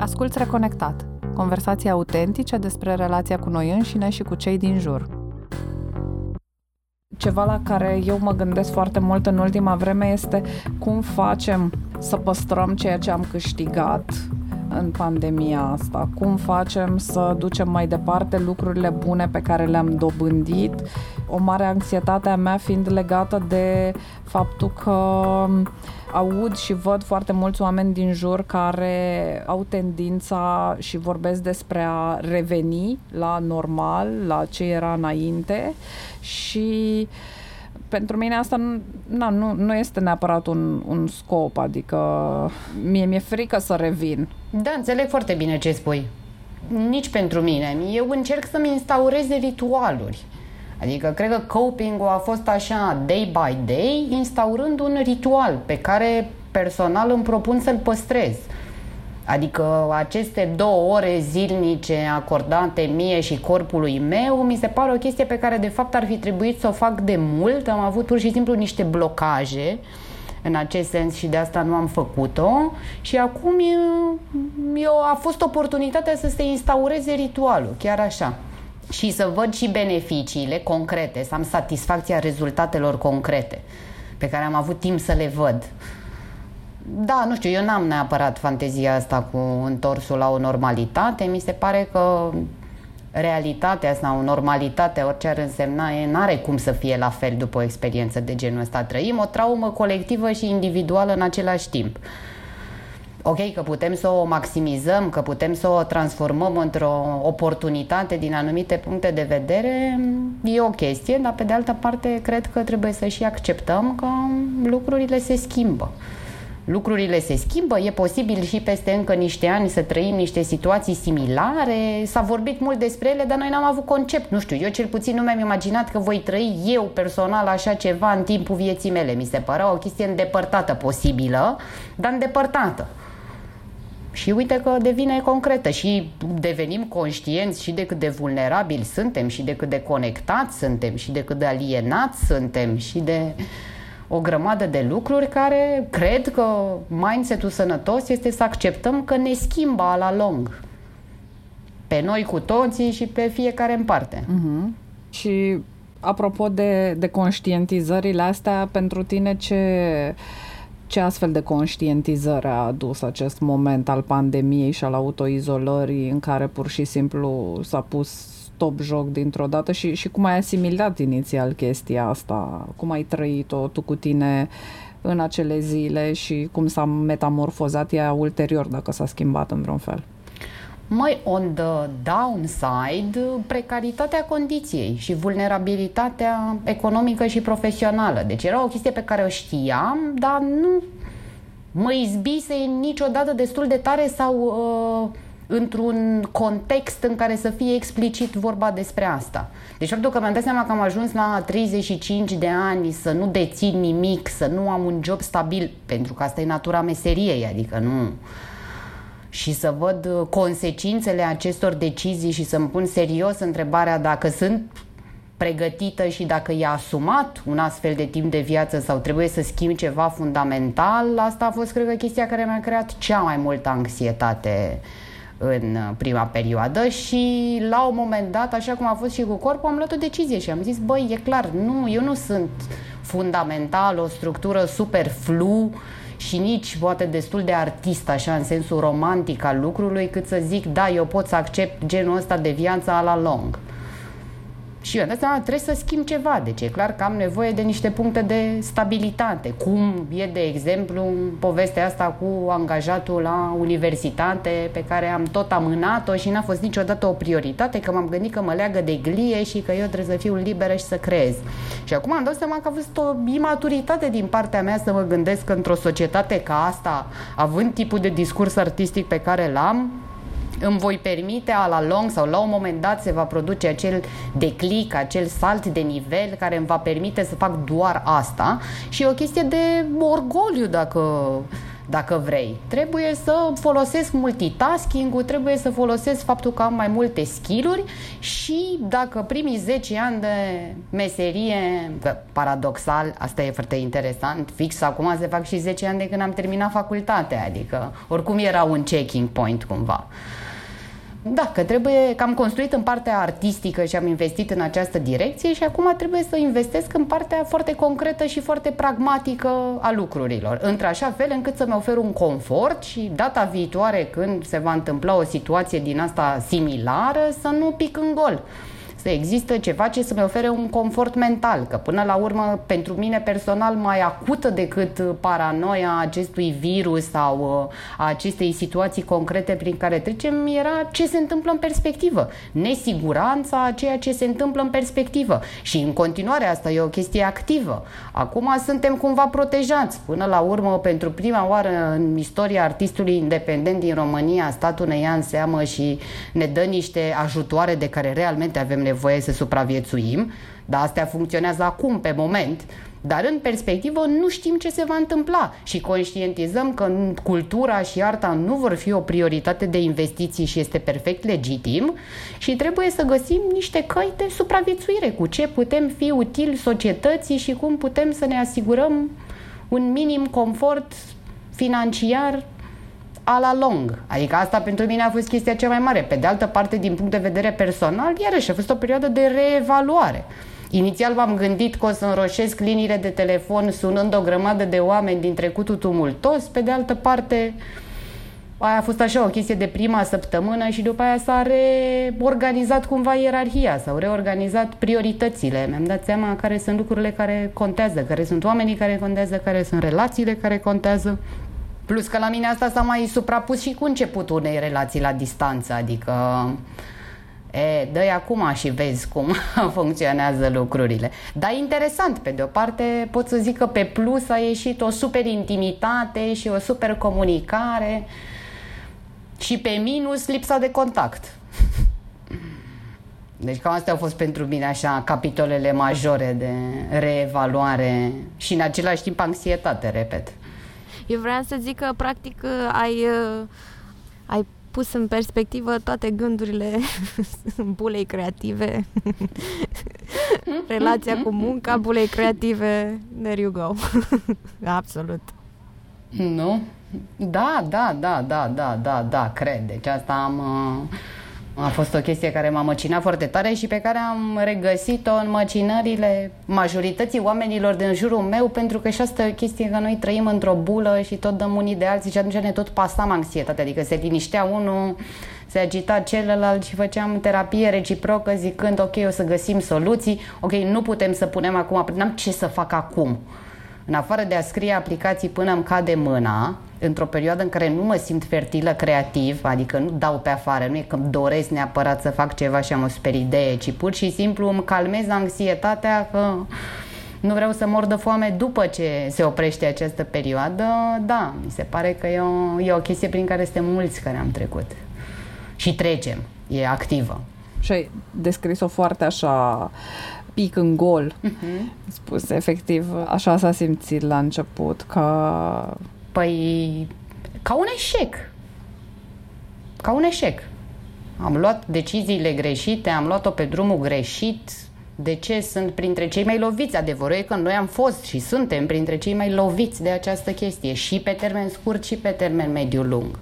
Asculți Reconectat, conversații autentice despre relația cu noi înșine și cu cei din jur. Ceva la care eu mă gândesc foarte mult în ultima vreme este cum facem să păstrăm ceea ce am câștigat în pandemia asta? Cum facem să ducem mai departe lucrurile bune pe care le-am dobândit? O mare anxietate a mea fiind legată de faptul că aud și văd foarte mulți oameni din jur care au tendința și vorbesc despre a reveni la normal, la ce era înainte și pentru mine asta nu, na, nu, nu este neapărat un, un scop, adică mie mi-e frică să revin. Da, înțeleg foarte bine ce spui. Nici pentru mine. Eu încerc să-mi instaurez ritualuri. Adică cred că coping-ul a fost așa day by day, instaurând un ritual pe care personal îmi propun să-l păstrez. Adică aceste două ore zilnice acordate mie și corpului meu mi se pare o chestie pe care de fapt ar fi trebuit să o fac de mult. Am avut pur și simplu niște blocaje în acest sens și de asta nu am făcut-o și acum eu, eu a fost oportunitatea să se instaureze ritualul, chiar așa și să văd și beneficiile concrete, să am satisfacția rezultatelor concrete pe care am avut timp să le văd. Da, nu știu, eu n-am neapărat fantezia asta cu întorsul la o normalitate. Mi se pare că realitatea sau normalitatea, orice ar însemna, nu are cum să fie la fel după o experiență de genul ăsta. Trăim o traumă colectivă și individuală în același timp ok, că putem să o maximizăm, că putem să o transformăm într-o oportunitate din anumite puncte de vedere, e o chestie, dar pe de altă parte cred că trebuie să și acceptăm că lucrurile se schimbă. Lucrurile se schimbă, e posibil și peste încă niște ani să trăim niște situații similare, s-a vorbit mult despre ele, dar noi n-am avut concept. Nu știu, eu cel puțin nu mi-am imaginat că voi trăi eu personal așa ceva în timpul vieții mele. Mi se părea o chestie îndepărtată posibilă, dar îndepărtată. Și uite că devine concretă și devenim conștienți și de cât de vulnerabili suntem și de cât de conectați suntem și de cât de alienați suntem și de o grămadă de lucruri care cred că mindset-ul sănătos este să acceptăm că ne schimbă la lung. Pe noi cu toții și pe fiecare în parte. Uh-huh. Și apropo de, de conștientizările astea, pentru tine ce ce astfel de conștientizare a adus acest moment al pandemiei și al autoizolării în care pur și simplu s-a pus stop joc dintr-o dată și, și cum ai asimilat inițial chestia asta? Cum ai trăit-o tu cu tine în acele zile și cum s-a metamorfozat ea ulterior, dacă s-a schimbat în vreun fel? Mai on the downside, precaritatea condiției și vulnerabilitatea economică și profesională. Deci era o chestie pe care o știam, dar nu mă izbise niciodată destul de tare sau uh, într-un context în care să fie explicit vorba despre asta. Deci faptul că mi-am dat seama că am ajuns la 35 de ani să nu dețin nimic, să nu am un job stabil, pentru că asta e natura meseriei, adică nu și să văd uh, consecințele acestor decizii și să-mi pun serios întrebarea dacă sunt pregătită și dacă i-a asumat un astfel de timp de viață sau trebuie să schimb ceva fundamental, asta a fost, cred că, chestia care mi-a creat cea mai multă anxietate în uh, prima perioadă și la un moment dat, așa cum a fost și cu corpul, am luat o decizie și am zis, băi, e clar, nu, eu nu sunt fundamental, o structură super flu, și nici poate destul de artist așa în sensul romantic al lucrului cât să zic da, eu pot să accept genul ăsta de viață la long. Și eu, seama, trebuie să schimb ceva. Deci e clar că am nevoie de niște puncte de stabilitate. Cum e, de exemplu, povestea asta cu angajatul la universitate pe care am tot amânat-o și n-a fost niciodată o prioritate, că m-am gândit că mă leagă de glie și că eu trebuie să fiu liberă și să creez. Și acum am dat seama că a fost o imaturitate din partea mea să mă gândesc că într-o societate ca asta, având tipul de discurs artistic pe care l-am, îmi voi permite a la long sau la un moment dat se va produce acel declic, acel salt de nivel care îmi va permite să fac doar asta și e o chestie de orgoliu dacă dacă vrei. Trebuie să folosesc multitasking-ul, trebuie să folosesc faptul că am mai multe skill-uri și dacă primii 10 ani de meserie, că paradoxal, asta e foarte interesant, fix acum se fac și 10 ani de când am terminat facultatea, adică oricum era un checking point cumva. Da, că trebuie, că am construit în partea artistică și am investit în această direcție și acum trebuie să investesc în partea foarte concretă și foarte pragmatică a lucrurilor, într-așa fel încât să-mi ofer un confort și data viitoare când se va întâmpla o situație din asta similară să nu pic în gol să există ceva ce să-mi ofere un confort mental, că până la urmă, pentru mine personal, mai acută decât paranoia acestui virus sau uh, a acestei situații concrete prin care trecem era ce se întâmplă în perspectivă, nesiguranța a ceea ce se întâmplă în perspectivă. Și în continuare asta e o chestie activă. Acum suntem cumva protejați. Până la urmă, pentru prima oară în istoria artistului independent din România, statul ne ia în seamă și ne dă niște ajutoare de care realmente avem nevoie să supraviețuim, dar astea funcționează acum, pe moment, dar în perspectivă nu știm ce se va întâmpla și conștientizăm că cultura și arta nu vor fi o prioritate de investiții și este perfect legitim și trebuie să găsim niște căi de supraviețuire cu ce putem fi utili societății și cum putem să ne asigurăm un minim confort financiar a la long. Adică asta pentru mine a fost chestia cea mai mare. Pe de altă parte, din punct de vedere personal, iarăși a fost o perioadă de reevaluare. Inițial m-am gândit că o să înroșesc liniile de telefon sunând o grămadă de oameni din trecutul tumultos, pe de altă parte aia a fost așa o chestie de prima săptămână și după aia s-a reorganizat cumva ierarhia, s-au reorganizat prioritățile. Mi-am dat seama care sunt lucrurile care contează, care sunt oamenii care contează, care sunt relațiile care contează. Plus că la mine asta s-a mai suprapus și cu începutul unei relații la distanță, adică E, dă acum și vezi cum funcționează lucrurile. Dar interesant, pe de o parte pot să zic că pe plus a ieșit o super intimitate și o super comunicare și pe minus lipsa de contact. Deci cam astea au fost pentru mine așa capitolele majore de reevaluare și în același timp anxietate, repet. Eu vreau să zic că practic ai, ai pus în perspectivă toate gândurile bulei creative, relația cu munca, bulei creative, there you go. Absolut. Nu? Da, da, da, da, da, da, da, cred. Deci asta am... Uh a fost o chestie care m-a măcinat foarte tare și pe care am regăsit-o în măcinările majorității oamenilor din jurul meu, pentru că și asta e o chestie că noi trăim într-o bulă și tot dăm unii de alții și atunci ne tot pasam anxietate, adică se liniștea unul, se agita celălalt și făceam terapie reciprocă zicând ok, o să găsim soluții, ok, nu putem să punem acum, n-am ce să fac acum. În afară de a scrie aplicații până îmi cade mâna, într-o perioadă în care nu mă simt fertilă creativ, adică nu dau pe afară, nu e că îmi doresc neapărat să fac ceva și am o super idee, ci pur și simplu îmi calmez anxietatea că nu vreau să mor de foame după ce se oprește această perioadă, da, mi se pare că e o, e o chestie prin care suntem mulți care am trecut. Și trecem, e activă. Și ai descris-o foarte așa pic în gol, uh-huh. spus, efectiv, așa s-a simțit la început, ca Păi, ca un eșec. Ca un eșec. Am luat deciziile greșite, am luat-o pe drumul greșit. De ce sunt printre cei mai loviți? Adevărul e că noi am fost și suntem printre cei mai loviți de această chestie, și pe termen scurt și pe termen mediu-lung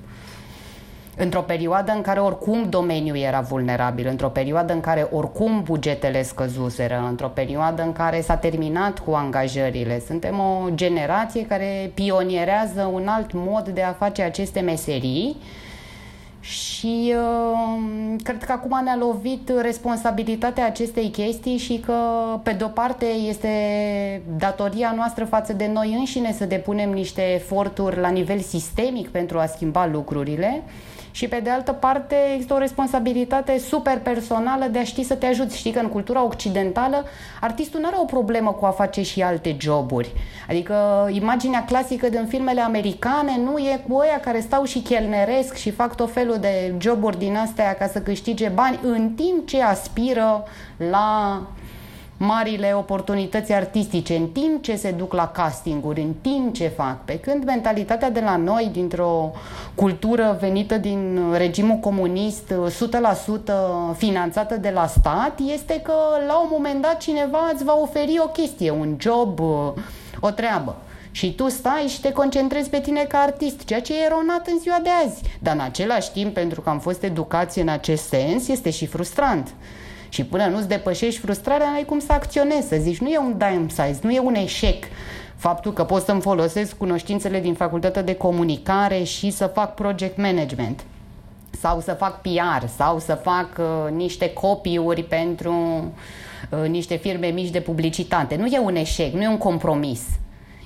într-o perioadă în care oricum domeniul era vulnerabil, într-o perioadă în care oricum bugetele scăzuseră, într-o perioadă în care s-a terminat cu angajările. Suntem o generație care pionierează un alt mod de a face aceste meserii și uh, cred că acum ne-a lovit responsabilitatea acestei chestii și că, pe de-o parte, este datoria noastră față de noi înșine să depunem niște eforturi la nivel sistemic pentru a schimba lucrurile și pe de altă parte există o responsabilitate super personală de a ști să te ajuți. Știi că în cultura occidentală artistul nu are o problemă cu a face și alte joburi. Adică imaginea clasică din filmele americane nu e cu oia care stau și chelneresc și fac tot felul de joburi din astea ca să câștige bani în timp ce aspiră la marile oportunități artistice în timp ce se duc la castinguri, în timp ce fac. Pe când mentalitatea de la noi, dintr-o cultură venită din regimul comunist, 100% finanțată de la stat, este că la un moment dat cineva îți va oferi o chestie, un job, o treabă. Și tu stai și te concentrezi pe tine ca artist, ceea ce e eronat în ziua de azi. Dar în același timp, pentru că am fost educați în acest sens, este și frustrant. Și până nu-ți depășești frustrarea, n-ai cum să acționezi, să zici, nu e un downsize, nu e un eșec faptul că pot să-mi folosesc cunoștințele din facultatea de comunicare și să fac project management sau să fac PR sau să fac uh, niște copiuri pentru uh, niște firme mici de publicitate. Nu e un eșec, nu e un compromis.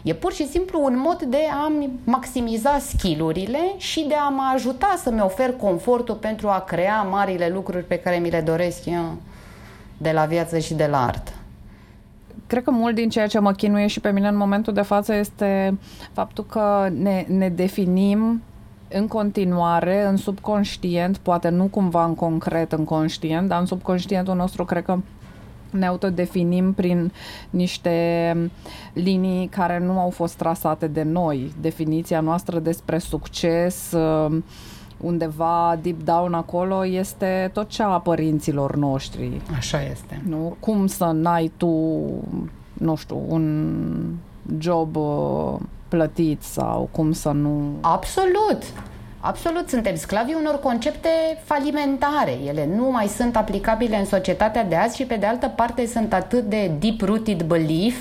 E pur și simplu un mod de a maximiza skillurile și de a mă ajuta să-mi ofer confortul pentru a crea marile lucruri pe care mi le doresc eu de la viață și de la artă. Cred că mult din ceea ce mă chinuie și pe mine în momentul de față este faptul că ne, ne definim în continuare, în subconștient, poate nu cumva în concret, în conștient, dar în subconștientul nostru cred că ne autodefinim prin niște linii care nu au fost trasate de noi. Definiția noastră despre succes undeva deep down acolo este tot cea a părinților noștri. Așa este. Nu? Cum să n-ai tu, nu știu, un job uh, plătit sau cum să nu... Absolut! Absolut, suntem sclavii unor concepte falimentare. Ele nu mai sunt aplicabile în societatea de azi și pe de altă parte sunt atât de deep-rooted belief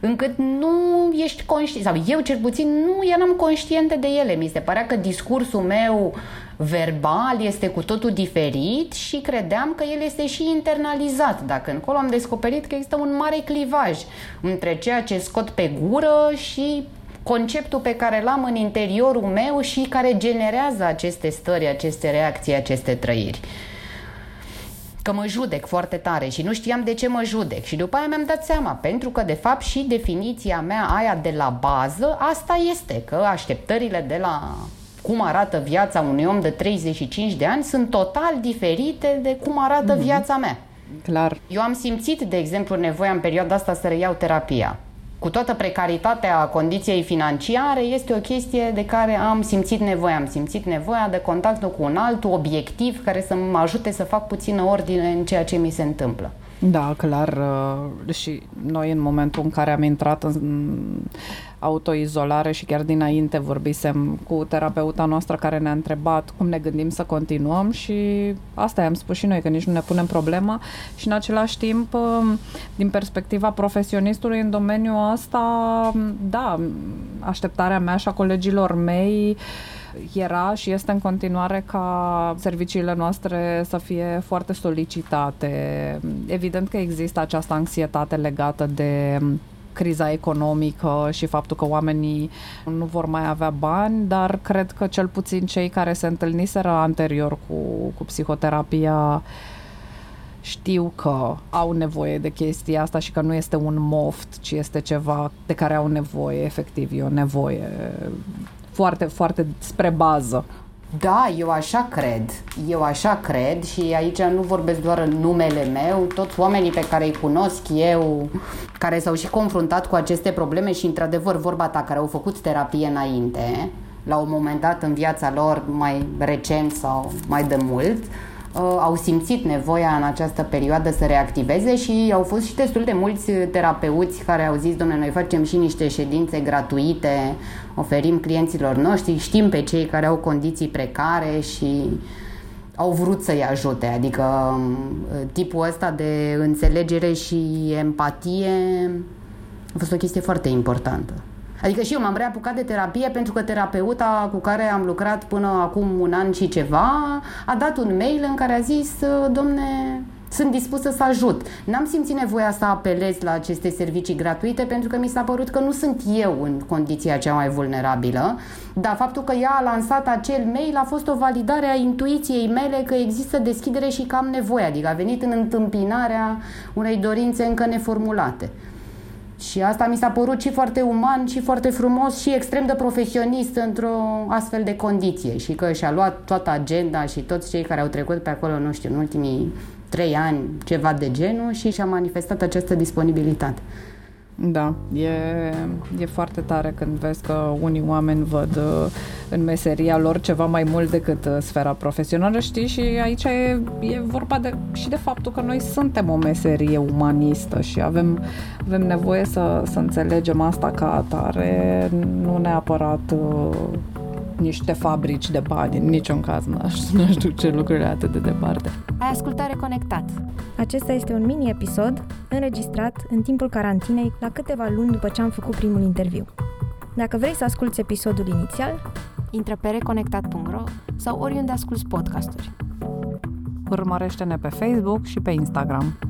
încât nu ești conștient, sau eu cel puțin nu eram conștiente de ele. Mi se părea că discursul meu verbal este cu totul diferit și credeam că el este și internalizat. Dacă încolo am descoperit că există un mare clivaj între ceea ce scot pe gură și conceptul pe care l-am în interiorul meu și care generează aceste stări, aceste reacții, aceste trăiri că mă judec foarte tare și nu știam de ce mă judec și după aia mi-am dat seama, pentru că de fapt și definiția mea aia de la bază, asta este, că așteptările de la cum arată viața unui om de 35 de ani sunt total diferite de cum arată mm-hmm. viața mea. Clar. Eu am simțit, de exemplu, nevoia în perioada asta să reiau terapia cu toată precaritatea condiției financiare, este o chestie de care am simțit nevoia. Am simțit nevoia de contactul cu un alt obiectiv care să mă ajute să fac puțină ordine în ceea ce mi se întâmplă. Da, clar. Uh, și noi în momentul în care am intrat în autoizolare și chiar dinainte vorbisem cu terapeuta noastră care ne-a întrebat cum ne gândim să continuăm și asta i-am spus și noi, că nici nu ne punem problema și în același timp, um, din perspectiva profesionistului în domeniul ăsta, da, așteptarea mea și a colegilor mei era și este în continuare ca serviciile noastre să fie foarte solicitate. Evident că există această anxietate legată de criza economică și faptul că oamenii nu vor mai avea bani, dar cred că cel puțin cei care se întâlniseră anterior cu, cu psihoterapia știu că au nevoie de chestia asta și că nu este un moft, ci este ceva de care au nevoie, efectiv, e o nevoie foarte, foarte spre bază. Da, eu așa cred. Eu așa cred și aici nu vorbesc doar în numele meu, toți oamenii pe care îi cunosc eu, care s-au și confruntat cu aceste probleme și într-adevăr vorba ta, care au făcut terapie înainte, la un moment dat în viața lor, mai recent sau mai de mult, uh, uh, au simțit nevoia în această perioadă să reactiveze și au fost și destul de mulți terapeuți care au zis, domnule, noi facem și niște ședințe gratuite, oferim clienților noștri, știm pe cei care au condiții precare și au vrut să-i ajute, adică um, tipul ăsta de înțelegere și empatie a fost o chestie foarte importantă. Adică și eu m-am reapucat de terapie pentru că terapeuta cu care am lucrat până acum un an și ceva a dat un mail în care a zis, domne, sunt dispusă să ajut. N-am simțit nevoia să apelez la aceste servicii gratuite pentru că mi s-a părut că nu sunt eu în condiția cea mai vulnerabilă, dar faptul că ea a lansat acel mail a fost o validare a intuiției mele că există deschidere și că am nevoie, adică a venit în întâmpinarea unei dorințe încă neformulate. Și asta mi s-a părut și foarte uman și foarte frumos și extrem de profesionist într-o astfel de condiție și că și-a luat toată agenda și toți cei care au trecut pe acolo, nu știu, în ultimii trei ani, ceva de genul și și-a manifestat această disponibilitate. Da, e, e foarte tare când vezi că unii oameni văd uh, în meseria lor ceva mai mult decât uh, sfera profesională, știi? Și aici e, e vorba de, și de faptul că noi suntem o meserie umanistă și avem, avem nevoie să, să înțelegem asta ca atare, nu neapărat uh, niște fabrici de bani, în niciun caz n-aș, n-aș duce lucrurile atât de departe. Ai ascultare conectat. Acesta este un mini-episod înregistrat în timpul carantinei la câteva luni după ce am făcut primul interviu. Dacă vrei să asculti episodul inițial, intră pe reconectat.ro sau oriunde asculti podcasturi. Urmărește-ne pe Facebook și pe Instagram.